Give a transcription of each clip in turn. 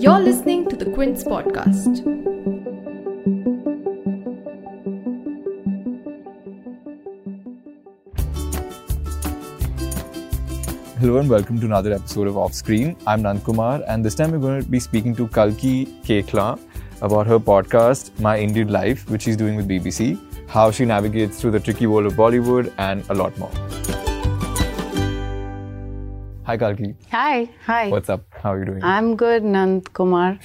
You're listening to the Quint podcast. Hello and welcome to another episode of Off Screen. I'm Nand Kumar, and this time we're going to be speaking to Kalki Koechlin about her podcast, My Indian Life, which she's doing with BBC, how she navigates through the tricky world of Bollywood, and a lot more. Hi, Kalki. Hi, hi. What's up? How are you doing? I'm good, Nand Kumar.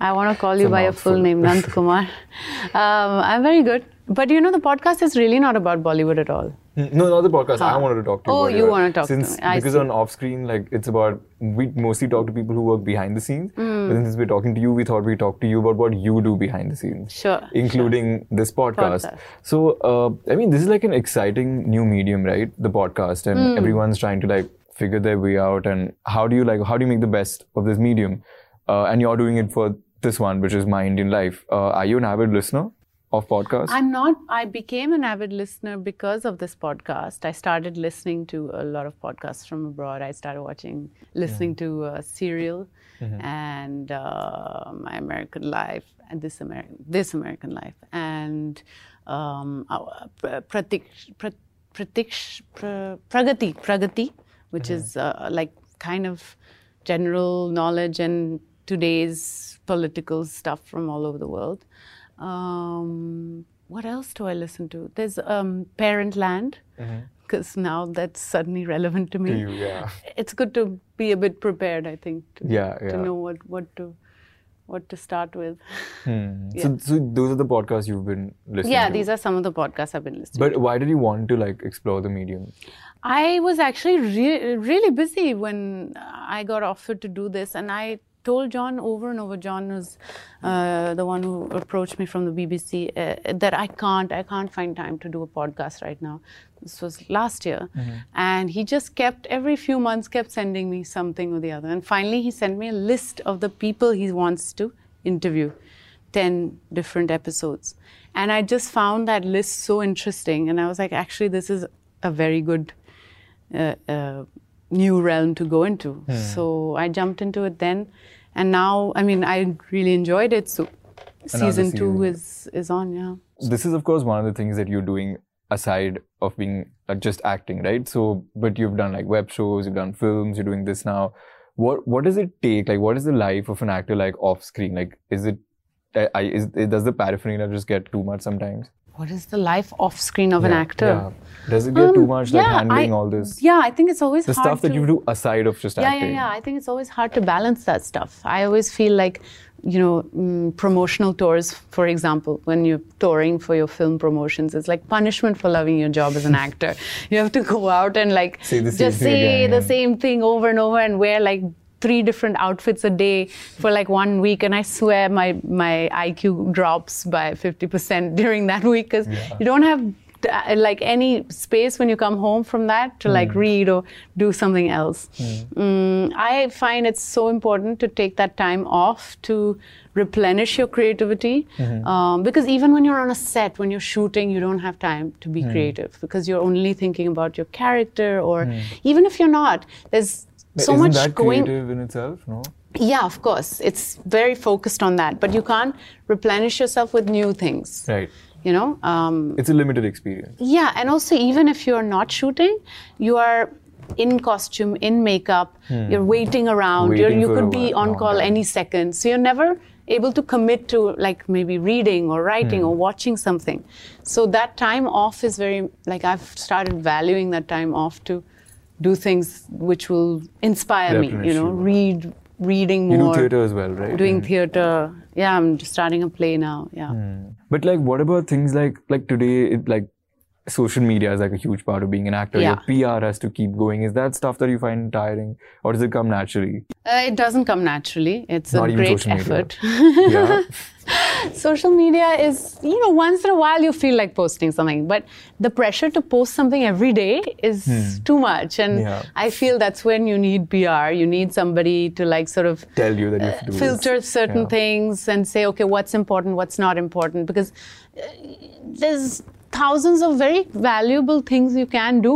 I want to call you by your full name, Nand Kumar. Um, I'm very good. But you know, the podcast is really not about Bollywood at all. No, not the podcast. I wanted to talk to you. Oh, you talk to since, me. I because see. on off screen, like it's about we mostly talk to people who work behind the scenes. Hmm. But since we're talking to you, we thought we'd talk to you about what you do behind the scenes. Sure, Including this podcast. Podcast. So, uh, I mean, this is like an exciting new medium, right? The podcast, and Hmm. everyone's trying to like figure their way out. And how do you like? How do you make the best of this medium? Uh, and you're doing it for this one, which is My Indian Life. Uh, are you an avid listener of podcasts? I'm not, I became an avid listener because of this podcast. I started listening to a lot of podcasts from abroad. I started watching, listening to uh, Serial and uh, My American Life and This, Ameri- this American Life and um, uh, Pra- Pratik, Pra- Pratik, Pra- Pragati, Pragati, which is uh, like kind of general knowledge and today's political stuff from all over the world. Um, what else do I listen to? There's um, Parent Land, because now that's suddenly relevant to me. Yeah. It's good to be a bit prepared, I think, to, Yeah, to know what, what to what to start with. Hmm. So, so those are the podcasts you've been listening Yeah, to. Yeah, these are some of the podcasts I've been listening. To. But why did you want to like explore the medium? I was actually re- really busy when I got offered to do this, and I told John over and over. John was uh, the one who approached me from the BBC uh, that I can't, I can't find time to do a podcast right now. This was last year, and he just kept every few months kept sending me something or the other, and finally he sent me a list of the people he wants to interview. 10 different episodes. And I just found that list so interesting. And I was like, actually, this is a very good uh, uh, new realm to go into. So I jumped into it then. And now, I mean, I really enjoyed it. So season two season. is, is on, yeah. This is, of course, one of the things that you're doing aside of being uh, just acting, right? So, but you've done like web shows, you've done films, you're doing this now. What what does it take? Like, what is the life of an actor like off screen? Like, is it, I, I- is, does the paraphernalia just get too much sometimes? What is the life off screen of an actor? yeah. Does it get too Um, much like yeah, handling I- all this? Yeah, I think it's always The hard stuff that to- you do aside of just yeah, acting. Yeah, yeah, I think it's always hard to balance that stuff. I always feel like, you know, mm, promotional tours, for example, when you're touring for your film promotions, it's like punishment for loving your job as an actor. You have to go out and like Say just say again, the yeah. same thing over and over and wear like three different outfits a day for like one week and i swear my my iq drops by 50% during that week because you don't have like any space when you come home from that to like hmm. read or do something else. Hmm. Mm, i find it's so important to take that time off to replenish your creativity. Mm-hmm. Um, because even when you're on a set when you're shooting you don't have time to be hmm. creative because you're only thinking about your character or even if you're not there's so isn't much that going creative in itself? No. yeah of course it's very focused on that but you can't replenish yourself with new things Right. you know um, It's a limited experience. yeah and also even if you're not shooting you are in costume in makeup you're waiting around Hmm. Waiting you're, you could be on call time. any second so you're never able to commit to like maybe reading or writing Hmm. or watching something so that time off is very like i've started valuing that time off to do things which will inspire me you know read reading You more do theater as well, right? doing Mm. theater yeah i'm just starting a play now yeah But like, what about things like like today? It, like, social media is like a huge part of being an actor. Yeah. Your PR has to keep going. Is that stuff that you find tiring, or does it come naturally? Uh, it doesn't come naturally. It's Not a great social effort. Yeah. social media is, you know, once in a while you feel like posting something, but the pressure to post something every day is too much. And Hmm. Yeah. I feel that's when you need PR. You need somebody to like sort of Tell you that you have to do filter this. certain Yeah. things and say, okay, what's important, what's not important, because uh, there's thousands of very valuable things you can do,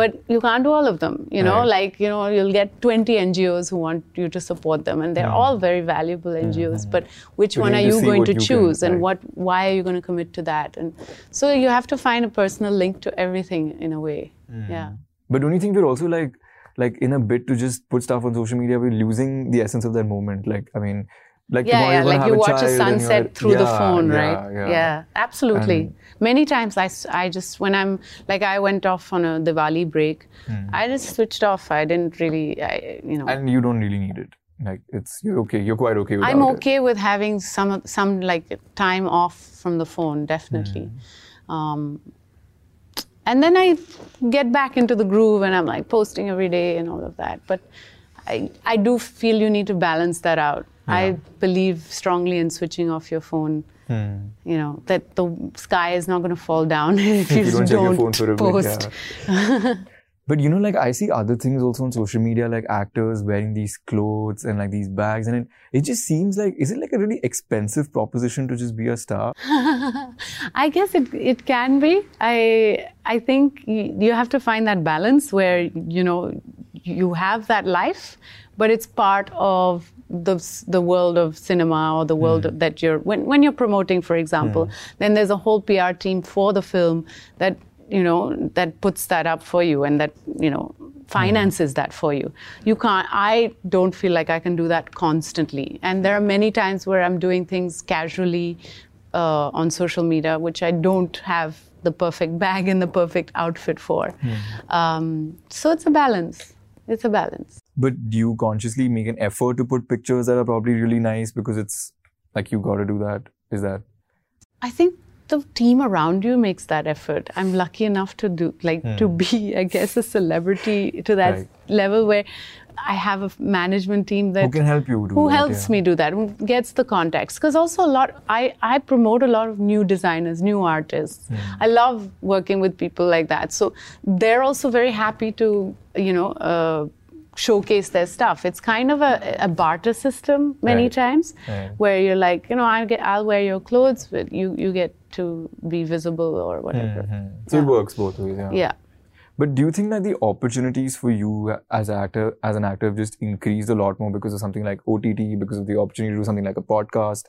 but you can't do all of them. You know, Hmm. Right. like you know, you'll get 20 NGOs who want you to support them, and they're all very valuable NGOs. But which Hmm. One are you going to you can, choose, and right. what? Why are you going to commit to that? And so you have to find a personal link to everything in a way. Hmm. Yeah. But don't you think we're also like, like in a bit to just put stuff on social media, we're losing the essence of that moment. Like, I mean, like yeah, yeah, like you watch a sunset through the phone, yeah, right? Yeah, absolutely. And- Many times I, I just, when I'm, like I went off on a Diwali break, I just switched off. I didn't really, I, you know. And you don't really need it. Like, it's you're okay. You're quite okay with. It. I'm okay with having some, some like time off from the phone, definitely. Hmm. Um, and then I get back into the groove and I'm like posting every day and all of that. But I, I do feel you need to balance that out. I believe strongly in switching off your phone. Hmm. You know that the sky is not going to fall down if you, you don't just check your don't phone for a bit. post. Yeah. but you know, like I see other things also on social media, like actors wearing these clothes and like these bags, and it, it just seems like is it like a really expensive proposition to just be a star? I guess it, it can be. I I think y- you have to find that balance where you know you have that life, but it's part of the the world of cinema or the world that you're when when you're promoting, for example. Then there's a whole PR team for the film that you know that puts that up for you and that you know finances that for you. You can't. I don't feel like I can do that constantly, and there are many times where I'm doing things casually uh, on social media, which I don't have the perfect bag and the perfect outfit for. Um, so it's a balance. It's a balance. But do you consciously make an effort to put pictures that are probably really nice because it's like you got to do that? Is that I think the team around you makes that effort. I'm lucky enough to do like to be, I guess, a celebrity to that Right. level where I have a management team that who can help you do who that, helps yeah. me do that who gets the context because also a lot I, I promote a lot of new designers new artists Hmm. i love working with people like that so they're also very happy to you know uh, showcase their stuff it's kind of a, a barter system many Right. times Right. where you're like you know I'll get i'll wear your clothes but you you get to be visible or whatever mm-hmm. So it works both ways. Yeah. yeah But do you think that the opportunities for you as an actor, as an actor, have just increased a lot more because of something like OTT, because of the opportunity to do something like a podcast?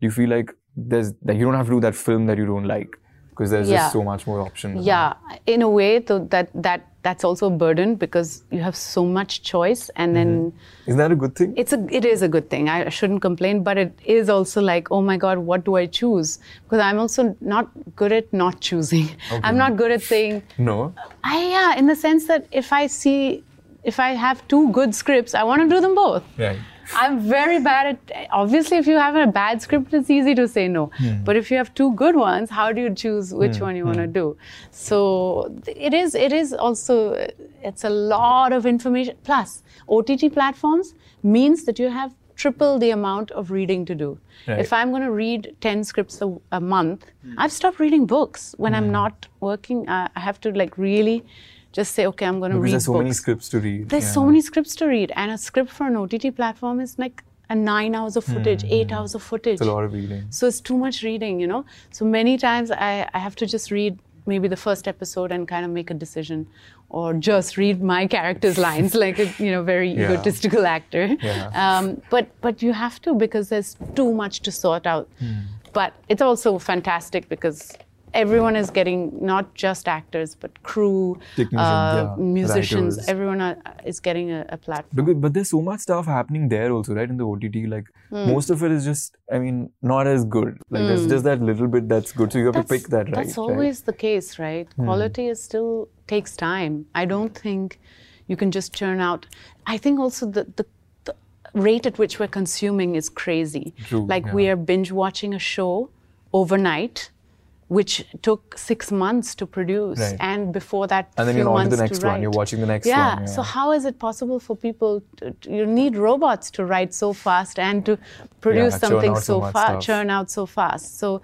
Do you feel like there's that you don't have to do that film that you don't like because there's Yeah. just so much more options? Yeah, in a way, though, that that that's also a burden because you have so much choice, and then mm-hmm. Isn't that a good thing? it's a it is a good thing. I shouldn't complain, but it is also like, oh my God, what do I choose? Because I'm also not good at not choosing. I'm not good at saying, no. I yeah, in the sense that if I see if I have two good scripts, I want to do them both. Right. I'm very bad at. Obviously, if you have a bad script, it's easy to say no. But if you have two good ones, how do you choose which one you want to do? So it is. It is also. It's a lot of information. Plus, OTT platforms means that you have triple the amount of reading to do. Right. If I'm going to read ten scripts a, a month, I've stopped reading books when I'm not working. I have to like really just say, okay, I'm going to read there's so books. many scripts to read. There's yeah. so many scripts to read, and a script for an OTT platform is like a nine hours of footage, eight hours of footage. Hmm. It's a lot of reading. So it's too much reading, you know. So many times I, I have to just read maybe the first episode and kind of make a decision, or just read my character's lines like a you know very Yeah. egotistical actor. Yeah. Um, but but you have to because there's too much to sort out. Hmm. But it's also fantastic because. Everyone is getting not just actors, but crew, Technicians, uh, yeah, musicians. writers. Everyone are, is getting a, a platform. Because, but there's so much stuff happening there also, right? In the OTT, like Hmm. most of it is just, I mean, not as good. Like there's just that little bit that's good, so you have to pick that right. That's right? Hmm. always the case, right? Quality is still takes time. I don't think you can just churn out. I think also the, the, the rate at which we're consuming is crazy. True, like we are binge watching a show overnight. Which took six months to produce, Right. and before that, And then few you're on to the next one. You're watching the next yeah. one, Yeah. So how is it possible for people? To, to- you need robots to write so fast and to produce churn something so so fast, churn out so fast. So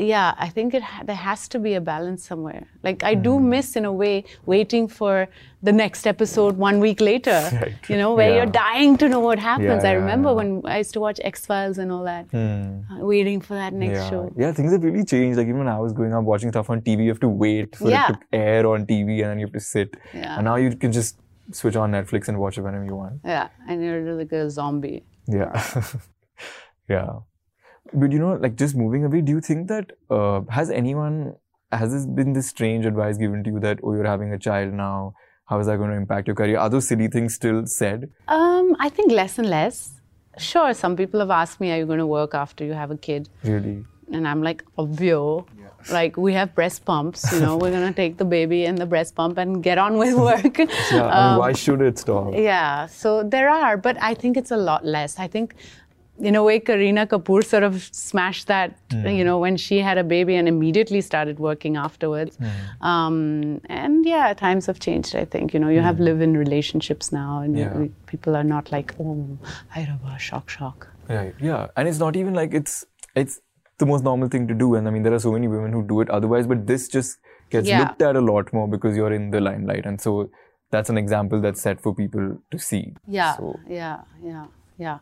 yeah, I think it ha- there has to be a balance somewhere. Like I do miss, in a way, waiting for the next episode one week later. Right. You know, where Yeah. you're dying to know what happens. Yeah, I remember yeah. when I used to watch X Files and all that, uh, waiting for that next show. Yeah, things have really changed. Like even when I was growing up watching stuff on TV, you have to wait for it to air on TV and then you have to sit. Yeah. And now you can just switch on Netflix and watch it whenever you want. Yeah, and you're like a zombie. Yeah. yeah. But you know, like just moving away, do you think that uh, has anyone has this been this strange advice given to you that oh you're having a child now? How is that going to impact your career? Are those silly things still said? Um, I think less and less. Sure, some people have asked me, "Are you going to work after you have a kid?" Really? And I'm like, obvio. Like we have breast pumps, you know, we're gonna take the baby and the breast pump and get on with work. Yeah. I mean, why should it stop? Yeah, so there are, but I think it's a lot less. I think, in a way, Kareena Kapoor sort of smashed that, hmm. you know, when she had a baby and immediately started working afterwards. Hmm. Um, and yeah, times have changed, I think. You know, you have hmm. live in relationships now, and Yeah. people are not like, oh, I have a shock, shock. Right. Yeah. And it's not even like it's it's the most normal thing to do. And I mean, there are so many women who do it otherwise, but this just gets Yeah. looked at a lot more because you're in the limelight. And so that's an example that's set for people to see. Yeah, So, yeah, yeah, yeah.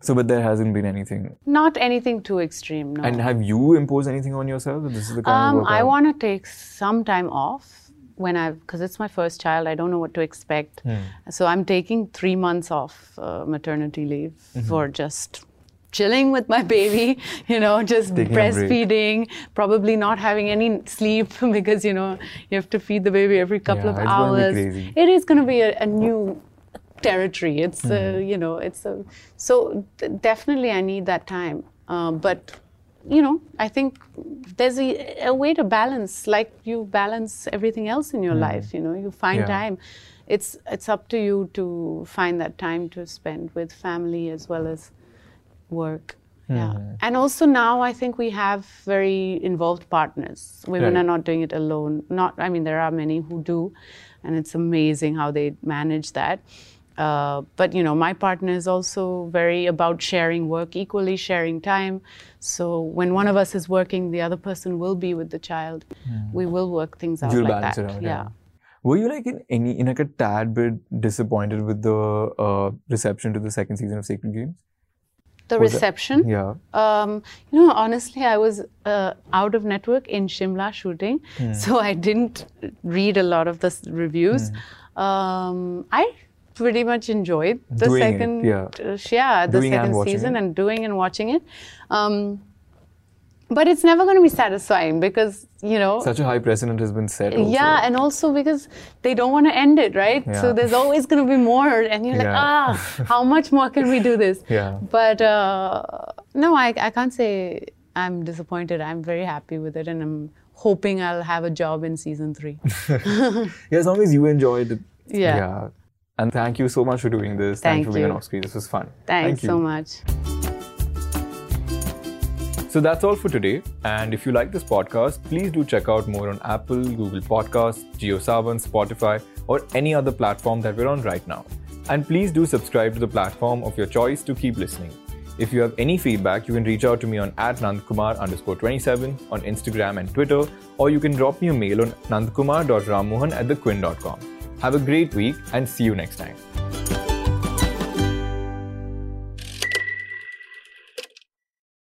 So but there hasn't been anything. Not anything too extreme, no. And have you imposed anything on yourself? This is the kind Um, of I want to take some time off when I, because it's my first child. I don't know what to expect. Hmm. So I'm taking three months off uh, maternity leave Mm-hmm. for just chilling with my baby, you know, just Taking breastfeeding, probably not having any sleep because, you know, you have to feed the baby every couple Yeah, of it's gonna be hours. It is going to be a, a new territory. It's, uh, Mm-hmm. you know, it's a, so d- definitely I need that time. Um, but you know, I think there's a, a way to balance, like you balance everything else in your life. You know, you find. Yeah. time. It's it's up to you to find that time to spend with family as well as work. Yeah, Hmm. and also now I think we have very involved partners. Women Right. are not doing it alone. Not, I mean, there are many who do, and it's amazing how they manage that. Uh, but you know, my partner is also very about sharing work equally, sharing time. So when one of us is working, the other person will be with the child. We will work things out. You'll like balance that. it out. yeah. Were you like in any in like a tad bit disappointed with the uh, reception to the second season of Sacred Games? The reception. Yeah. Um, you know, honestly, I was uh, out of network in Shimla shooting, Hmm. so I didn't read a lot of the reviews. Um, I pretty much enjoyed the Doing it, second, yeah. uh, yeah, the Doing second watching season it. and doing and watching it. Um, but it's never going to be satisfying because you know Such a high precedent has been set. Also. yeah, and also because they don't want to end it, right? So there's always going to be more, and you're like, ah, how much more can we do this? Yeah. But uh, no, I, I can't say I'm disappointed. I'm very happy with it, and I'm hoping I'll have a job in season three. Yeah, as long as you enjoyed it. Yeah. And thank you so much for doing this. Thank Thanks for being you. on off screen. This was fun. Thanks Thank you. so much. So that's all for today. And if you like this podcast, please do check out more on Apple, Google Podcasts, JioSaavn, Spotify, or any other platform that we're on right now. And please do subscribe to the platform of your choice to keep listening. If you have any feedback, you can reach out to me on at nandkumar underscore 27 on Instagram and Twitter, or you can drop me a mail on nandkumar.rammohan at thequint.com. Have a great week and see you next time.